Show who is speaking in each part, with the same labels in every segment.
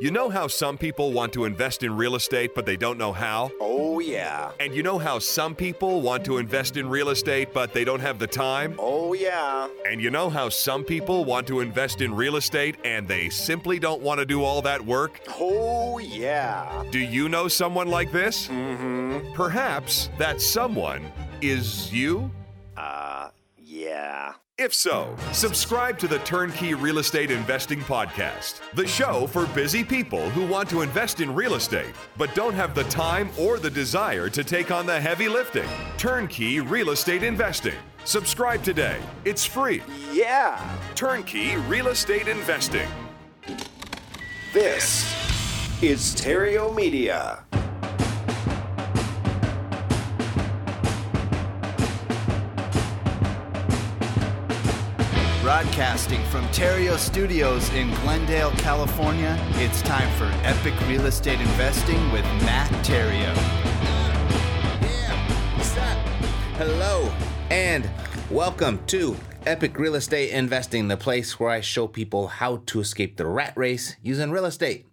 Speaker 1: You know how some people want to invest in real estate, but they don't know how?
Speaker 2: Oh, yeah.
Speaker 1: And you know how some people want to invest in real estate, but they don't have the time?
Speaker 2: Oh, yeah.
Speaker 1: And you know how some people want to invest in real estate and they simply don't want to do all that work?
Speaker 2: Oh, yeah.
Speaker 1: Do you know someone like this?
Speaker 2: Mm hmm.
Speaker 1: Perhaps that someone is you?
Speaker 2: Uh, yeah.
Speaker 1: If so, subscribe to the Turnkey Real Estate Investing Podcast, the show for busy people who want to invest in real estate but don't have the time or the desire to take on the heavy lifting. Turnkey Real Estate Investing. Subscribe today. It's free.
Speaker 2: Yeah.
Speaker 1: Turnkey Real Estate Investing.
Speaker 2: This is Theriault Media.
Speaker 3: Broadcasting from Theriault Studios in Glendale, California, it's time for Epic Real Estate Investing with Matt Theriault.
Speaker 4: Yeah, what's up? Hello, and welcome to Epic Real Estate Investing, the place where I show people how to escape the rat race using real estate.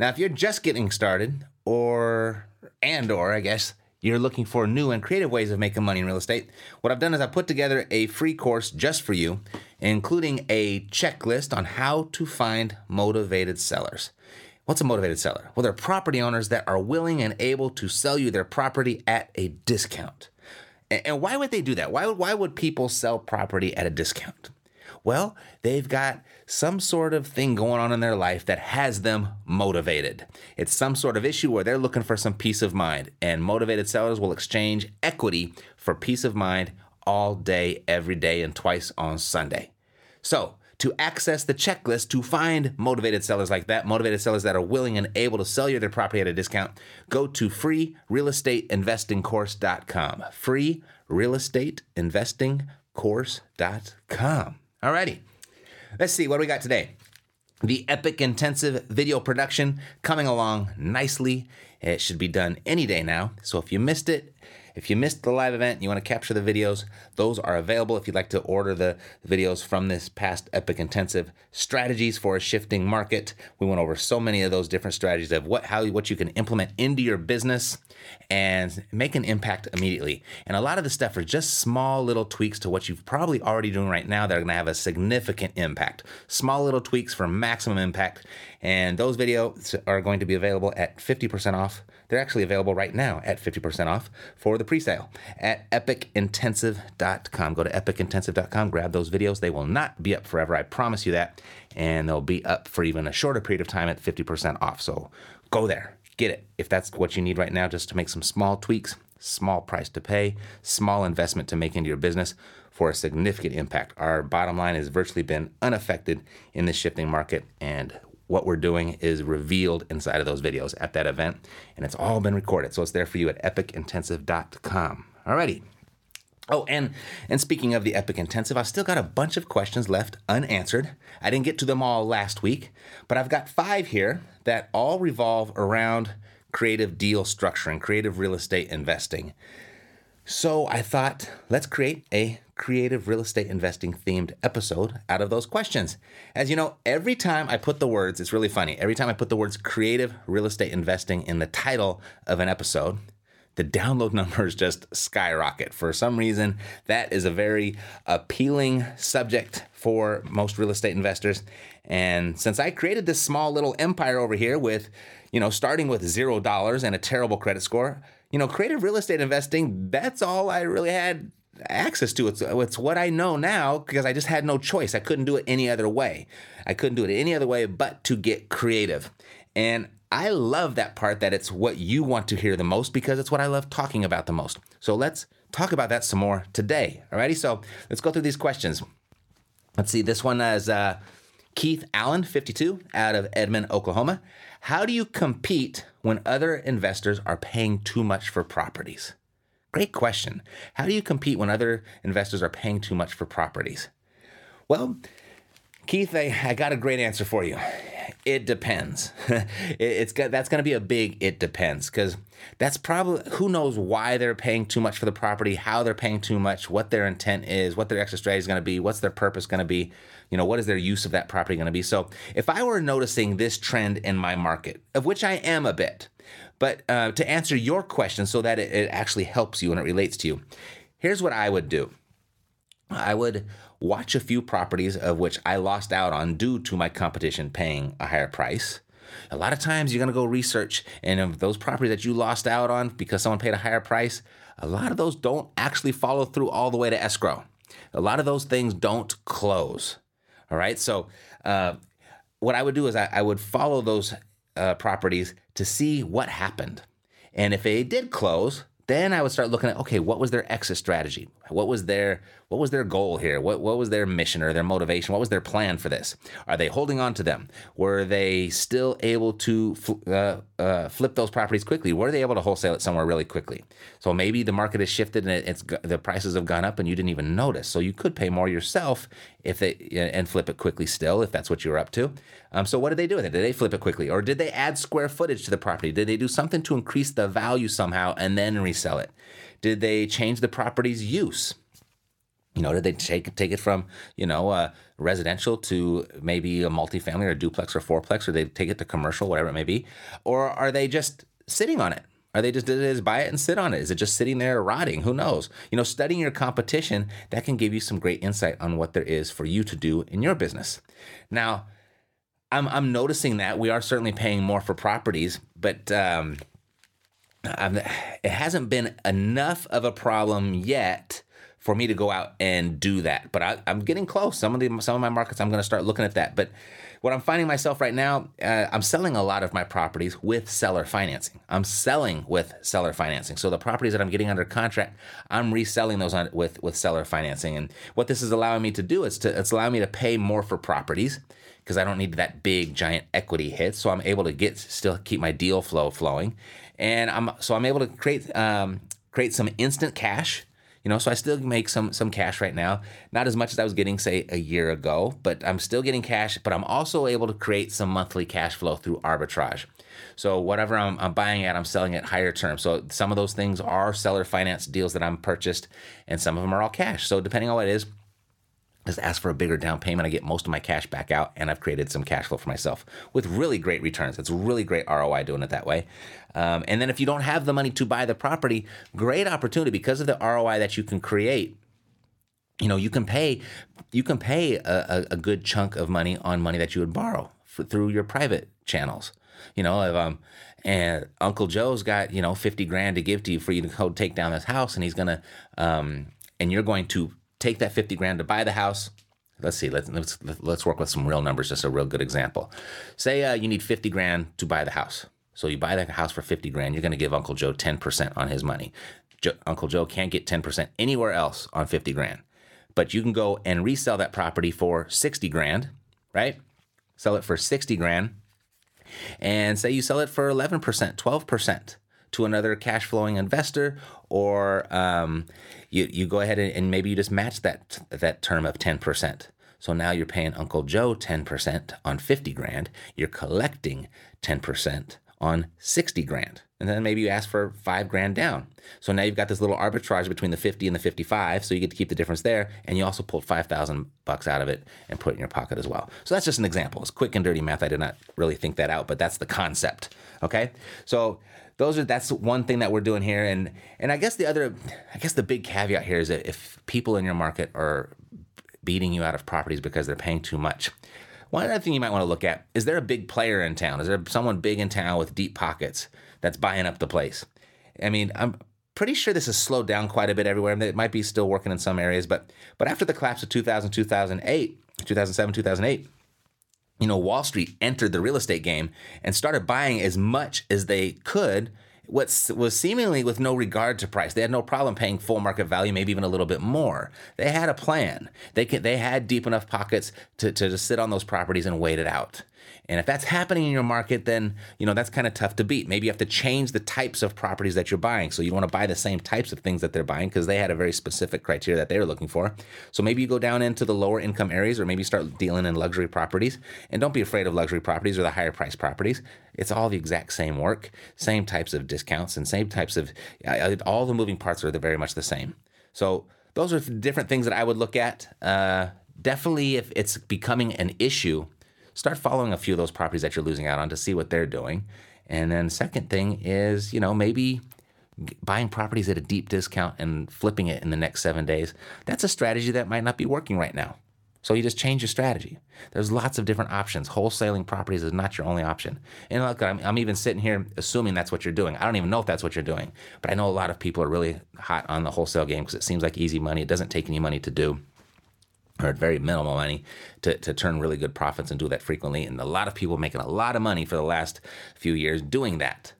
Speaker 4: Now, if you're just getting started, or and or I guess you're looking for new and creative ways of making money in real estate, what I've done is I put together a free course just for you, including a checklist on how to find motivated sellers. What's a motivated seller? Well, they're property owners that are willing and able to sell you their property at a discount. And why would they do that? Why would, why would people sell property at a discount? Well, they've got some sort of thing going on in their life that has them motivated. It's some sort of issue where they're looking for some peace of mind, and motivated sellers will exchange equity for peace of mind all day, every day, and twice on Sunday. So, to access the checklist to find motivated sellers like that, motivated sellers that are willing and able to sell you their property at a discount, go to freerealestateinvestingcourse.com. Freerealestateinvestingcourse.com. Alrighty. Let's see what we got today. The Epic Intensive video production coming along nicely. It should be done any day now. So if you missed it, if you missed the live event, you want to capture the videos, those are available if you'd like to order the videos from this past Epic Intensive strategies for a shifting market. We went over so many of those different strategies of what how what you can implement into your business and make an impact immediately. And a lot of the stuff are just small little tweaks to what you've probably already doing right now that are going to have a significant impact. Small little tweaks for maximum impact. And those videos are going to be available at 50% off. They're actually available right now at 50% off for the pre-sale at epicintensive.com. Go to epicintensive.com, grab those videos. They will not be up forever. I promise you that. And they'll be up for even a shorter period of time at 50% off. So go there get it. If that's what you need right now, just to make some small tweaks, small price to pay, small investment to make into your business for a significant impact. Our bottom line has virtually been unaffected in this shifting market, and what we're doing is revealed inside of those videos at that event, and it's all been recorded. So it's there for you at epicintensive.com. Alrighty. Oh, and and speaking of the Epic Intensive, I've still got a bunch of questions left unanswered. I didn't get to them all last week, but I've got five here that all revolve around creative deal structuring, creative real estate investing. So I thought, let's create a creative real estate investing themed episode out of those questions. As you know, every time I put the words, it's really funny, every time I put the words creative real estate investing in the title of an episode, the download numbers just skyrocket. For some reason, that is a very appealing subject for most real estate investors. And since I created this small little empire over here with, you know, starting with zero dollars and a terrible credit score, you know, creative real estate investing, that's all I really had access to. It's, it's what I know now because I just had no choice. I couldn't do it any other way. I couldn't do it any other way but to get creative. And I love that part that it's what you want to hear the most because it's what I love talking about the most. So let's talk about that some more today. Alrighty, so let's go through these questions. Let's see, this one is uh, Keith Allen, 52, out of Edmond, Oklahoma. How do you compete when other investors are paying too much for properties? Great question. How do you compete when other investors are paying too much for properties? Well, Keith, I, I got a great answer for you. It depends. it's got, that's going to be a big it depends because that's probably who knows why they're paying too much for the property, how they're paying too much, what their intent is, what their exit strategy is going to be, what's their purpose going to be, you know, what is their use of that property going to be. So, if I were noticing this trend in my market, of which I am a bit, but uh, to answer your question so that it, it actually helps you and it relates to you, here's what I would do. I would watch a few properties of which I lost out on due to my competition paying a higher price. A lot of times you're going to go research, and of those properties that you lost out on because someone paid a higher price, a lot of those don't actually follow through all the way to escrow. A lot of those things don't close. All right. So, uh, what I would do is I, I would follow those uh, properties to see what happened. And if they did close, then I would start looking at okay, what was their exit strategy? What was their what was their goal here? What what was their mission or their motivation? What was their plan for this? Are they holding on to them? Were they still able to uh, uh, flip those properties quickly? Were they able to wholesale it somewhere really quickly? So maybe the market has shifted and it's the prices have gone up and you didn't even notice. So you could pay more yourself if they and flip it quickly still if that's what you were up to. Um, so what did they do with it? Did they flip it quickly or did they add square footage to the property? Did they do something to increase the value somehow and then resell it? Did they change the property's use? You know, did they take take it from you know uh, residential to maybe a multifamily or a duplex or fourplex, or they take it to commercial, whatever it may be, or are they just sitting on it? Are they just did they just buy it and sit on it? Is it just sitting there rotting? Who knows? You know, studying your competition that can give you some great insight on what there is for you to do in your business. Now, I'm I'm noticing that we are certainly paying more for properties, but um, it hasn't been enough of a problem yet for me to go out and do that. But I, am getting close. Some of the some of my markets, I'm going to start looking at that. But what I'm finding myself right now, uh, I'm selling a lot of my properties with seller financing. I'm selling with seller financing. So the properties that I'm getting under contract, I'm reselling those on, with with seller financing. And what this is allowing me to do is to it's allowing me to pay more for properties because I don't need that big giant equity hit. So I'm able to get still keep my deal flow flowing and I'm so I'm able to create um, create some instant cash. You know, so I still make some some cash right now. Not as much as I was getting, say, a year ago, but I'm still getting cash. But I'm also able to create some monthly cash flow through arbitrage. So whatever I'm, I'm buying at, I'm selling at higher terms. So some of those things are seller finance deals that I'm purchased, and some of them are all cash. So depending on what it is, just ask for a bigger down payment. I get most of my cash back out, and I've created some cash flow for myself with really great returns. It's really great ROI doing it that way. Um, and then if you don't have the money to buy the property, great opportunity because of the ROI that you can create. You know, you can pay, you can pay a, a good chunk of money on money that you would borrow for, through your private channels. You know, if um, and Uncle Joe's got you know fifty grand to give to you for you to go take down this house, and he's gonna um, and you're going to take that 50 grand to buy the house. Let's see, let's, let's, let's work with some real numbers, just a real good example. Say uh, you need 50 grand to buy the house. So you buy the house for 50 grand, you're going to give Uncle Joe 10% on his money. Uncle Joe can't get 10% anywhere else on 50 grand. But you can go and resell that property for 60 grand, right? Sell it for 60 grand. And say you sell it for 11%, 12% to another cash flowing investor, or um, you, you go ahead and, and maybe you just match that, that term of 10%. So now you're paying Uncle Joe 10% on 50 grand. You're collecting 10% on 60 grand. And then maybe you ask for five grand down. So now you've got this little arbitrage between the 50 and the 55. So you get to keep the difference there. And you also pulled 5,000 bucks out of it and put it in your pocket as well. So that's just an example. It's quick and dirty math. I did not really think that out, but that's the concept. Okay. So those are that's one thing that we're doing here and and i guess the other i guess the big caveat here is that if people in your market are beating you out of properties because they're paying too much one other thing you might want to look at is there a big player in town? Is there someone big in town with deep pockets that's buying up the place? I mean, I'm pretty sure this has slowed down quite a bit everywhere. I mean, It might be still working in some areas, but but after the collapse of 2000, 2008, 2007, 2008, you know, Wall Street entered the real estate game and started buying as much as they could what was seemingly with no regard to price. They had no problem paying full market value, maybe even a little bit more. They had a plan. They could, they had deep enough pockets to, to just sit on those properties and wait it out. And if that's happening in your market, then you know that's kind of tough to beat. Maybe you have to change the types of properties that you're buying. So you don't want to buy the same types of things that they're buying because they had a very specific criteria that they were looking for. So maybe you go down into the lower income areas or maybe start dealing in luxury properties. And don't be afraid of luxury properties or the higher price properties. It's all the exact same work, same types of discounts and same types of all the moving parts are very much the same. So those are different things that I would look at. Uh, definitely, if it's becoming an issue start following a few of those properties that you're losing out on to see what they're doing. And then second thing is, you know, maybe buying properties at a deep discount and flipping it in the next 7 days. That's a strategy that might not be working right now. So you just change your strategy. There's lots of different options. Wholesaling properties is not your only option. And look, I'm, I'm, even sitting here assuming that's what you're doing. I don't even know if that's what you're doing, but I know a lot of people are really hot on the wholesale game because it seems like easy money. It doesn't take any money to do or very minimal money to, to turn really good profits and do that frequently. And a lot of people making a lot of money for the last few years doing that.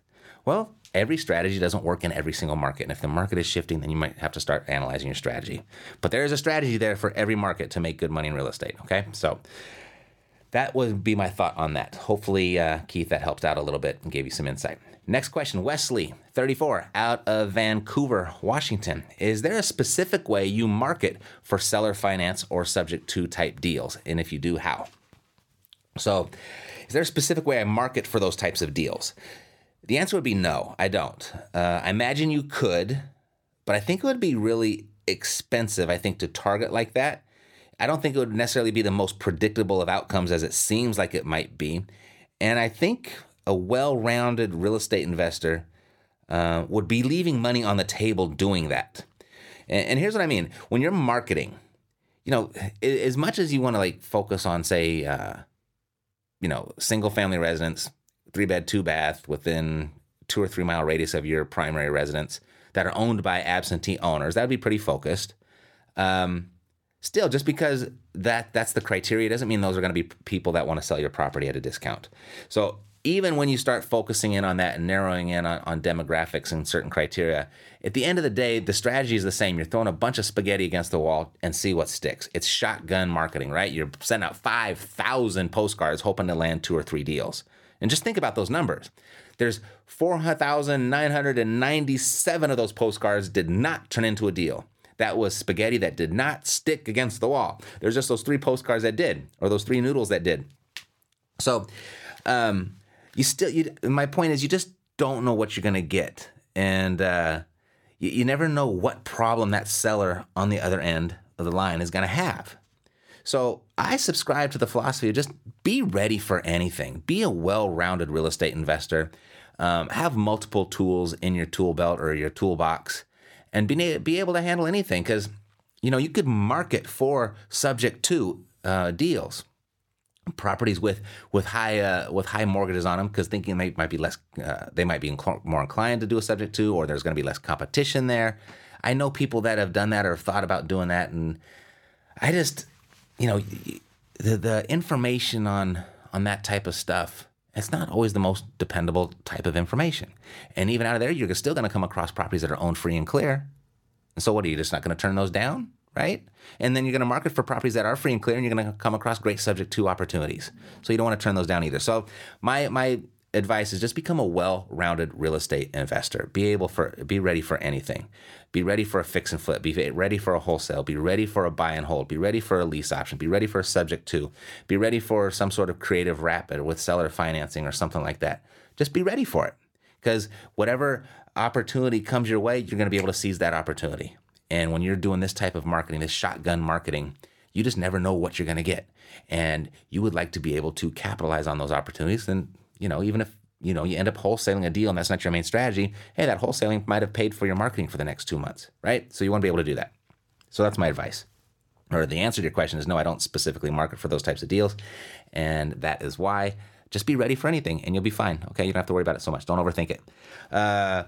Speaker 4: Well, every strategy doesn't work in every single market. And if the market is shifting, then you might have to start analyzing your strategy. But there is a strategy there for every market to make good money in real estate. Okay. So that would be my thought on that. Hopefully, uh, Keith, that helped out a little bit and gave you some insight. Next question Wesley, 34, out of Vancouver, Washington. Is there a specific way you market for seller finance or subject to type deals? And if you do, how? So, is there a specific way I market for those types of deals? The answer would be no, I don't. Uh, I imagine you could, but I think it would be really expensive, I think, to target like that I don't think it would necessarily be the most predictable of outcomes as it seems like it might be. And I think a well rounded real estate investor uh, would be leaving money on the table doing that. And, and here's what I mean when you're marketing, you know, as much as you want to like focus on, say, uh, you know, single family residence, three bed, two bath within two or three mile radius of your primary residence that are owned by absentee owners, that would be pretty focused. Um, still just because that that's the criteria doesn't mean those are going to be people that want to sell your property at a discount. So even when you start focusing in on that and narrowing in on, on demographics and certain criteria at the end of the day the strategy is the same. You're throwing a bunch of spaghetti against the wall and see what sticks. It's shotgun marketing right? You're sending out 5000 postcards hoping to land two or three deals. And just think about those numbers. There's 4,997 of those postcards did not turn into a deal that was spaghetti that did not stick against the wall. There's just those three postcards that did, or those three noodles that did. So, um, you still, you, my point is, you just don't know what you're to get. And uh, you, you never know what problem that seller on the other end of the line is to have. So I subscribe to the philosophy of just be ready for anything. Be a well-rounded real estate investor. Um, have multiple tools in your tool belt or your toolbox and be, be able to handle anything because you know you could market for subject to uh, deals. Properties with with high uh, with high mortgages on them because thinking they might be less uh, they might be inc- more inclined to do a subject to or there's going to be less competition there. I know people that have done that or have thought about doing that and i just you know the the information on on that type of stuff it's not always the most dependable type of information. And even out of there, you're still going to come across properties that are owned free and clear. And so, what are you just not going to turn those down? Right? And then you're going to market for properties that are free and clear, and you're going to come across great subject to opportunities. So, you don't want to turn those down either. So, my, my advice is just become a well-rounded real estate investor. Be able for be ready for anything. Be ready for a fix and flip. Be ready for a wholesale. Be ready for a buy and hold. Be ready for a lease option. Be ready for a subject to. Be ready for some sort of creative rapid with seller financing or something like that. Just be ready for it. Because whatever opportunity comes your way, you're going to be able to seize that opportunity. And when you're doing this type of marketing, this shotgun marketing, you just never know what you're going to get. And you would like to be able to capitalize on those opportunities. Then you know, even if you know you end up wholesaling a deal and that's not your main strategy, hey, that wholesaling might have paid for your marketing for the next two months, right? So you want to be able to do that. So that's my advice. or the answer to your question is no, I don't specifically market for those types of deals. And that is why. Just be ready for anything and you'll be fine. Okay. You don't have to worry about it so much. Don't overthink it. Uh,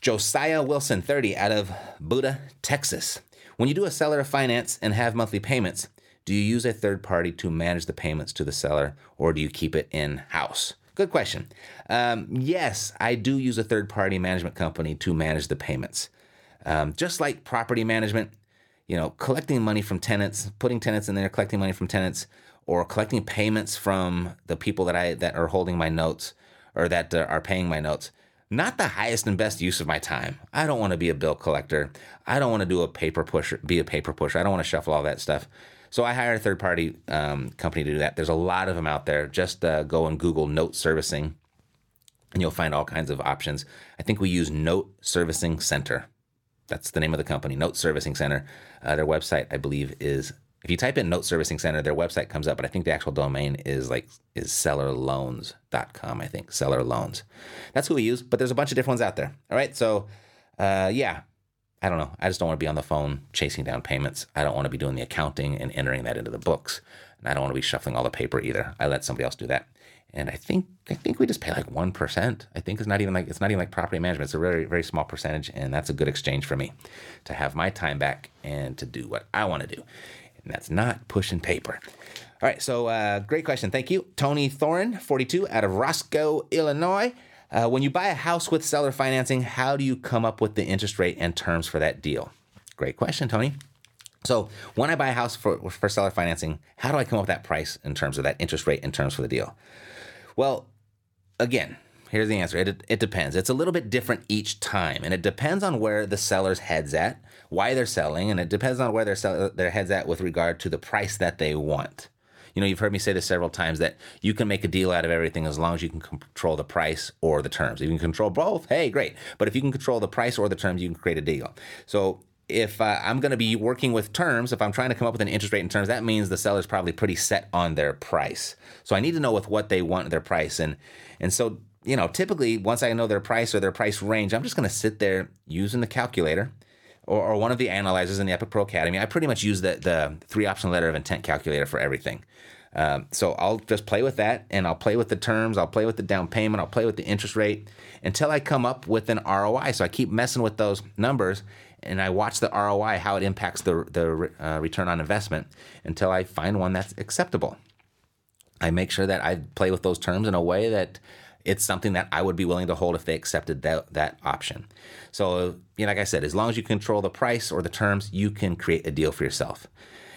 Speaker 4: Josiah Wilson, 30, out of Buda, Texas. When you do a seller finance and have monthly payments, do you use a third party to manage the payments to the seller or do you keep it in house? Good question. Um, yes, I do use a third party management company to manage the payments. Um, just like property management, you know, collecting money from tenants, putting tenants in there, collecting money from tenants, or collecting payments from the people that I that are holding my notes or that uh, are paying my notes not the highest and best use of my time. I don't want to be a bill collector. I don't want to do a paper pusher, be a paper pusher. I don't want to shuffle all that stuff. So I hired a third party um, company to do that. There's a lot of them out there. Just uh, go and Google note servicing, and you'll find all kinds of options. I think we use Note Servicing Center. That's the name of the company, Note Servicing Center. Uh, their website, I believe, is if you type in Note Servicing Center, their website comes up, but I think the actual domain is like is sellerloans.com, I think. Seller loans. That's who we use, but there's a bunch of different ones out there. All right. So uh, yeah. I don't know. I just don't want to be on the phone chasing down payments. I don't want to be doing the accounting and entering that into the books. And I don't want to be shuffling all the paper either. I let somebody else do that. And I think I think we just pay like one percent. I think it's not even like it's not even like property management. It's a very very small percentage, and that's a good exchange for me to have my time back and to do what I want to do and that's not pushing paper. All right, so uh, great question. Thank you. Tony Thorin, 42, out of Roscoe, Illinois. Uh, when you buy a house with seller financing, how do you come up with the interest rate and terms for that deal? Great question, Tony. So when I buy a house for, for seller financing, how do I come up with that price in terms of that interest rate and terms for the deal? Well, again, here's the answer. It, it depends. It's a little bit different each time, and it depends on where the seller's head's at why they're selling, and it depends on where their their heads at with regard to the price that they want. You know, you've heard me say this several times that you can make a deal out of everything as long as you can control the price or the terms. If you can control both, hey, great. But if you can control the price or the terms, you can create a deal. So if uh, I'm going to be working with terms, if I'm trying to come up with an interest rate in terms, that means the seller's probably pretty set on their price. So I need to know with what they want their price, and and so you know, typically once I know their price or their price range, I'm just going to sit there using the calculator or, or one of the analyzers in the Epic Pro Academy, I pretty much use the, the three option letter of intent calculator for everything. Um, so I'll just play with that and I'll play with the terms, I'll play with the down payment, I'll play with the interest rate until I come up with an ROI. So I keep messing with those numbers and I watch the ROI, how it impacts the, the uh, return on investment until I find one that's acceptable. I make sure that I play with those terms in a way that it's something that I would be willing to hold if they accepted that, that option. So, you know, like I said, as long as you control the price or the terms, you can create a deal for yourself.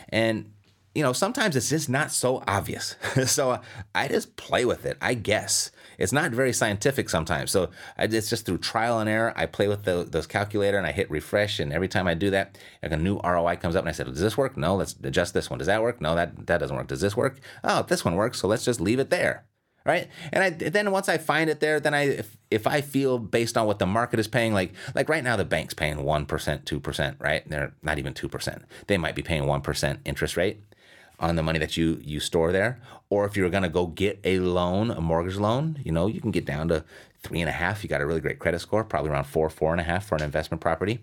Speaker 4: And you know, sometimes it's just not so obvious. so uh, I just play with it. I guess it's not very scientific sometimes. So I, it's just through trial and error. I play with the, those calculator and I hit refresh. And every time I do that, like a new ROI comes up and I said, does this work? No, let's adjust this one. Does that work? No, that, that doesn't work. Does this work? Oh, this one works. So let's just leave it there right? And i then once i find it there then i if, if i feel based on what the market is paying like like right now the bank's paying 1% 2% right? They're not even 2% they might be paying 1% interest rate on the money that you you store there. Or if you're going to go get a loan a mortgage loan you know you can get down to three and a half. You got a really great credit score probably around four four and a half for an investment property.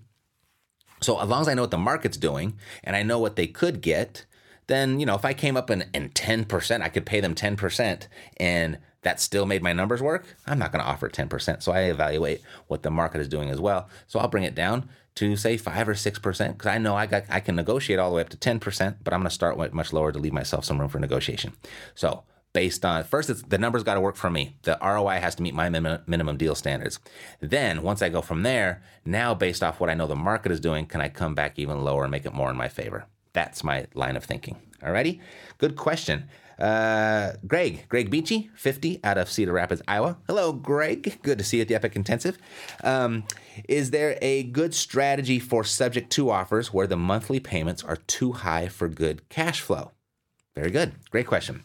Speaker 4: So as long as i know what the market's doing and i know what they could get then you know if I came up in, in 10%, I could pay them 10% and that still made my numbers work. I'm not going to offer 10%. So I evaluate what the market is doing as well. So I'll bring it down to say 5 or 6% because I know I got I can negotiate all the way up to 10%, but I'm going to start much lower to leave myself some room for negotiation. So based on first the numbers got to work for me the roi has to meet my min- minimum deal standards then once i go from there now based off what i know the market is doing can i come back even lower and make it more in my favor that's my line of thinking. Alrighty, good question. Uh, Greg, Greg Beachy, 50 out of Cedar Rapids, Iowa. Hello, Greg. Good to see you at the Epic Intensive. Um, is there a good strategy for subject to offers where the monthly payments are too high for good cash flow? Very good. Great question.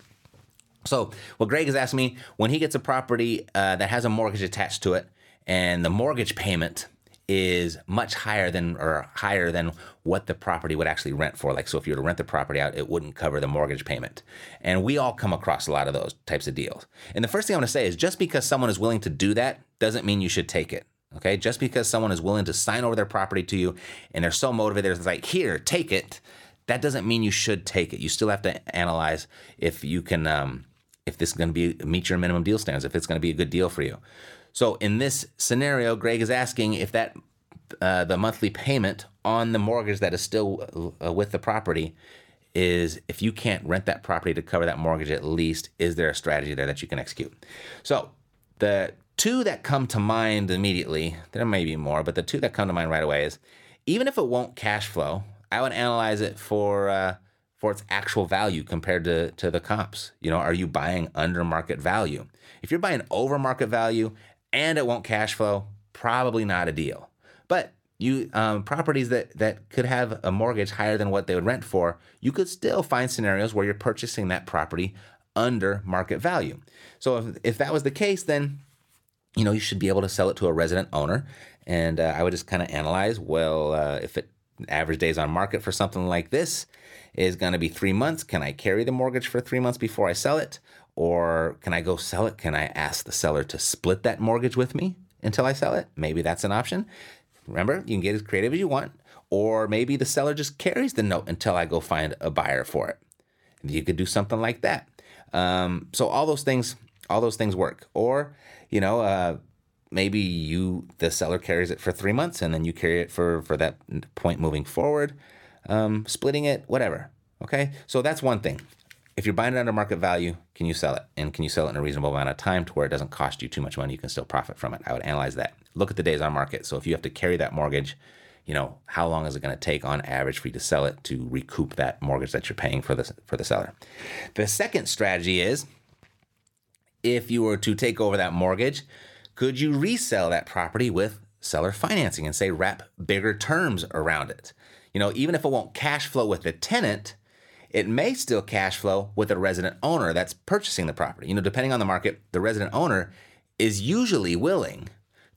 Speaker 4: So, what Greg is asking me when he gets a property uh, that has a mortgage attached to it, and the mortgage payment is much higher than or higher than what the property would actually rent for. Like so if you were to rent the property out, it wouldn't cover the mortgage payment. And we all come across a lot of those types of deals. And the first thing I want to say is just because someone is willing to do that doesn't mean you should take it. Okay? Just because someone is willing to sign over their property to you and they're so motivated it's like, "Here, take it." that doesn't mean you should take it. You still have to analyze if you can, um, if this is going to be meet your minimum deal standards, if it's going to be a good deal for you. So in this scenario, Greg is asking if that uh, the monthly payment on the mortgage that is still uh, with the property is if you can't rent that property to cover that mortgage at least, is there a strategy there that you can execute? So the two that come to mind immediately, there may be more, but the two that come to mind right away is even if it won't cash flow, I would analyze it for uh, for its actual value compared to to the comps. You know, are you buying under market value? If you're buying over market value and it won't cash flow, probably not a deal. But you um, properties that that could have a mortgage higher than what they would rent for, you could still find scenarios where you're purchasing that property under market value. So if, if that was the case, then you know you should be able to sell it to a resident owner. And uh, I would just kind of analyze, well, uh, if it average days on market for something like this is going to be three months, can I carry the mortgage for three months before I sell it? Or can I go sell it? Can I ask the seller to split that mortgage with me until I sell it? Maybe that's an option. Remember, you can get as creative as you want. Or maybe the seller just carries the note until I go find a buyer for it. You could do something like that. Um, so all those things, all those things work. Or, you know, uh, maybe you the seller carries it for three months and then you carry it for for that point moving forward, um, splitting it, whatever. Okay, so that's one thing. If you're buying it under market value, can you sell it? And can you sell it in a reasonable amount of time to where it doesn't cost you too much money? You can still profit from it. I would analyze that. Look at the days on market. So if you have to carry that mortgage, you know, how long is it going to take on average for you to sell it to recoup that mortgage that you're paying for the, for the seller? The second strategy is if you were to take over that mortgage, could you resell that property with seller financing and say wrap bigger terms around it? You know, even if it won't cash flow with the tenant, it may still cash flow with a resident owner that's purchasing the property. You know, depending on the market, the resident owner is usually willing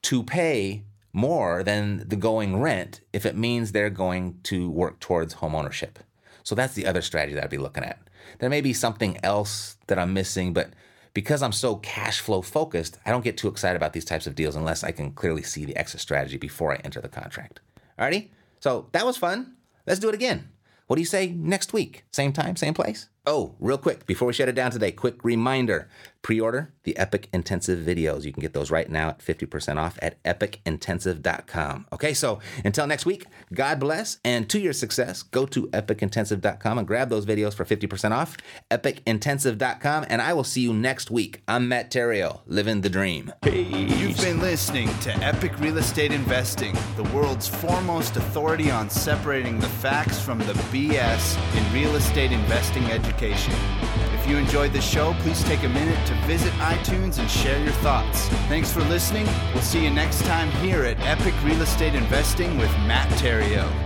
Speaker 4: to pay more than the going rent if it means they're going to work towards home ownership. So that's the other strategy that I'd be looking at. There may be something else that I'm missing, but because I'm so cash flow focused, I don't get too excited about these types of deals unless I can clearly see the exit strategy before I enter the contract. Alrighty? So that was fun. Let's do it again. What do you say next week? Same time, same place? Oh, real quick, before we shut it down today, quick reminder pre order the Epic Intensive videos. You can get those right now at 50% off at epicintensive.com. Okay, so until next week, God bless, and to your success, go to epicintensive.com and grab those videos for 50% off. Epicintensive.com, and I will see you next week. I'm Matt Theriault, living the dream.
Speaker 3: You've been listening to Epic Real Estate Investing, the world's foremost authority on separating the facts from the BS in real estate investing education. If you enjoyed the show, please take a minute to visit iTunes and share your thoughts. Thanks for listening. We'll see you next time here at Epic Real Estate Investing with Matt Theriault.